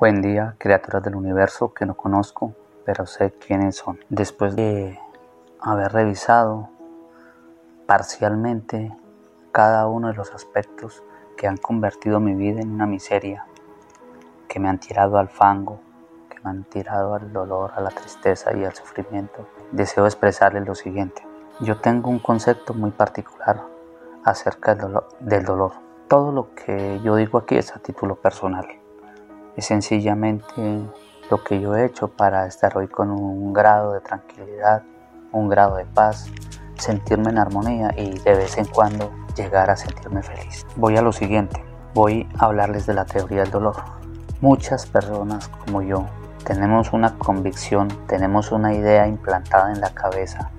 Buen día, criaturas del universo que no conozco, pero sé quiénes son. Después de haber revisado parcialmente cada uno de los aspectos que han convertido mi vida en una miseria, que me han tirado al fango, que me han tirado al dolor, a la tristeza y al sufrimiento, deseo expresarles lo siguiente. Yo tengo un concepto muy particular acerca del dolor. Todo lo que yo digo aquí es a título personal. Es sencillamente lo que yo he hecho para estar hoy con un grado de tranquilidad, un grado de paz, sentirme en armonía y de vez en cuando llegar a sentirme feliz. Voy a lo siguiente, voy a hablarles de la teoría del dolor. Muchas personas como yo tenemos una convicción, tenemos una idea implantada en la cabeza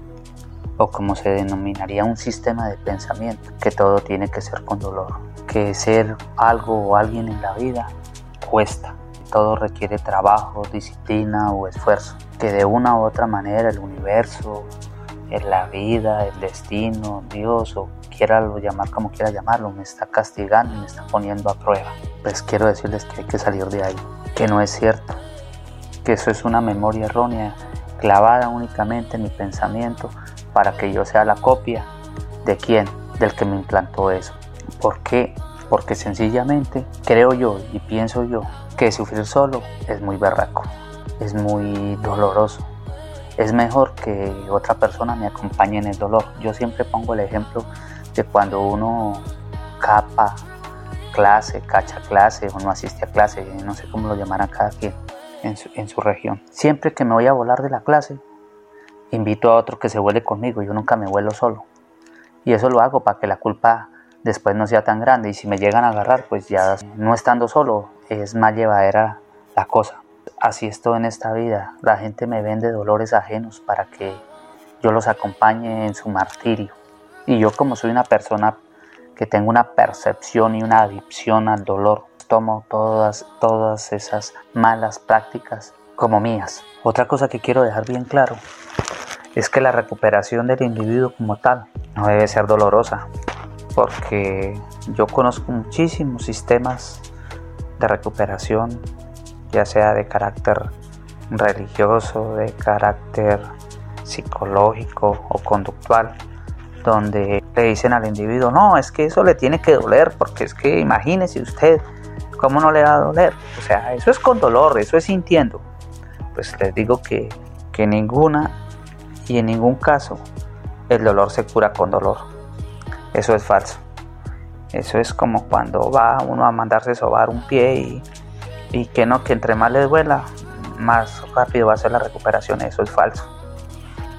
o como se denominaría un sistema de pensamiento, que todo tiene que ser con dolor, que ser algo o alguien en la vida cuesta, todo requiere trabajo, disciplina o esfuerzo, que de una u otra manera el universo, la vida, el destino, Dios o quiera lo llamar como quiera llamarlo, me está castigando y me está poniendo a prueba. Pues quiero decirles que hay que salir de ahí, que no es cierto, que eso es una memoria errónea, clavada únicamente en mi pensamiento para que yo sea la copia de quién, del que me implantó eso. ¿Por qué? Porque sencillamente creo yo y pienso yo que sufrir solo es muy berraco, es muy doloroso. Es mejor que otra persona me acompañe en el dolor. Yo siempre pongo el ejemplo de cuando uno capa clase, cacha clase o no asiste a clase, no sé cómo lo llamarán cada quien en su, en su región. Siempre que me voy a volar de la clase, invito a otro que se vuele conmigo, yo nunca me vuelo solo. Y eso lo hago para que la culpa después no sea tan grande y si me llegan a agarrar, pues ya no estando solo es más llevadera la cosa. Así estoy en esta vida, la gente me vende dolores ajenos para que yo los acompañe en su martirio. Y yo como soy una persona que tengo una percepción y una adicción al dolor, tomo todas, todas esas malas prácticas como mías. Otra cosa que quiero dejar bien claro es que la recuperación del individuo como tal no debe ser dolorosa, porque yo conozco muchísimos sistemas de recuperación, ya sea de carácter religioso, de carácter psicológico o conductual, donde le dicen al individuo, no, es que eso le tiene que doler, porque es que imagínese usted, ¿cómo no le va a doler? O sea, eso es con dolor, eso es sintiendo. Pues les digo que, que ninguna y en ningún caso el dolor se cura con dolor. Eso es falso. Eso es como cuando va uno a mandarse sobar un pie y, que no, que entre más le duela, más rápido va a ser la recuperación. Eso es falso.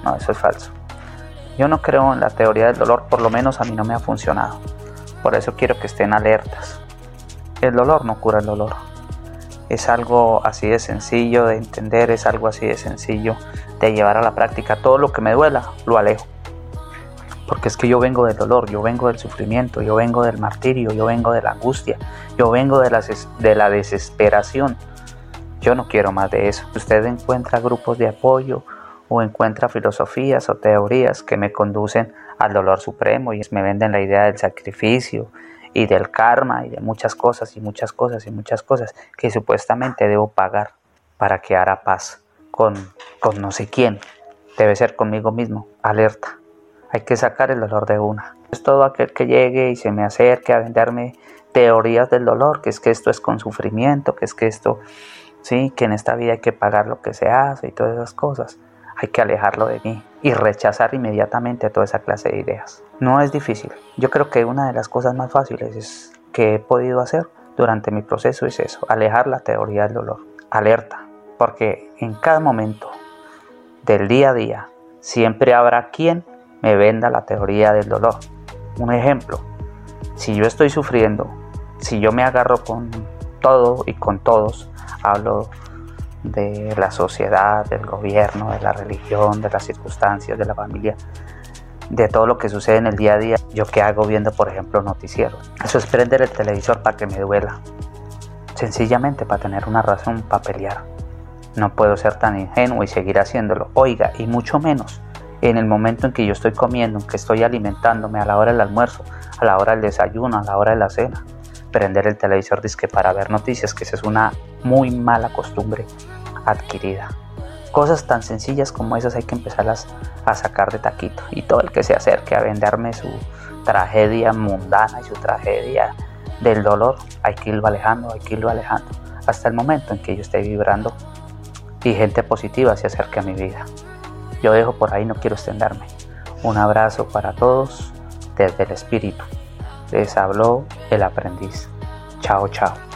No, eso es falso. Yo no creo en la teoría del dolor, por lo menos a mí no me ha funcionado. Por eso quiero que estén alertas. El dolor no cura el dolor. Es algo así de sencillo de entender, es algo así de sencillo de llevar a la práctica. Todo lo que me duela, lo alejo. Porque es que yo vengo del dolor, yo vengo del sufrimiento, yo vengo del martirio, yo vengo de la angustia, yo vengo de la, de la desesperación. Yo no quiero más de eso. Usted encuentra grupos de apoyo o encuentra filosofías o teorías que me conducen al dolor supremo y me venden la idea del sacrificio, y del karma y de muchas cosas y muchas cosas y muchas cosas que supuestamente debo pagar para que hará paz con, con no sé quién. Debe ser conmigo mismo. Alerta. Hay que sacar el dolor de una. Es todo aquel que llegue y se me acerque a venderme teorías del dolor, que es que esto es con sufrimiento, que es que esto, sí, que en esta vida hay que pagar lo que se hace y todas esas cosas. Hay que alejarlo de mí y rechazar inmediatamente toda esa clase de ideas. No es difícil. Yo creo que una de las cosas más fáciles es que he podido hacer durante mi proceso es eso, alejar la teoría del dolor. Alerta, porque en cada momento del día a día siempre habrá quien me venda la teoría del dolor. Un ejemplo, si yo estoy sufriendo, si yo me agarro con todo y con todos, hablo de la sociedad, del gobierno, de la religión, de las circunstancias, de la familia, de todo lo que sucede en el día a día. Yo qué hago viendo, por ejemplo, noticieros. Eso es prender el televisor para que me duela. Sencillamente para tener una razón para pelear. No puedo ser tan ingenuo y seguir haciéndolo. Oiga, y mucho menos en el momento en que yo estoy comiendo, en que estoy alimentándome, a la hora del almuerzo, a la hora del desayuno, a la hora de la cena. prender el televisor disque para ver noticias, que esa es una muy mala costumbre adquirida. Cosas tan sencillas como esas hay que empezarlas a sacar de taquito. Y todo el que se acerque a venderme su tragedia mundana y su tragedia del dolor, hay que irlo alejando, hay que irlo alejando. Hasta el momento en que yo esté vibrando y gente positiva se acerque a mi vida. Yo dejo por ahí, no quiero extenderme. Un abrazo para todos desde el espíritu. Les habló el aprendiz. Chao, chao.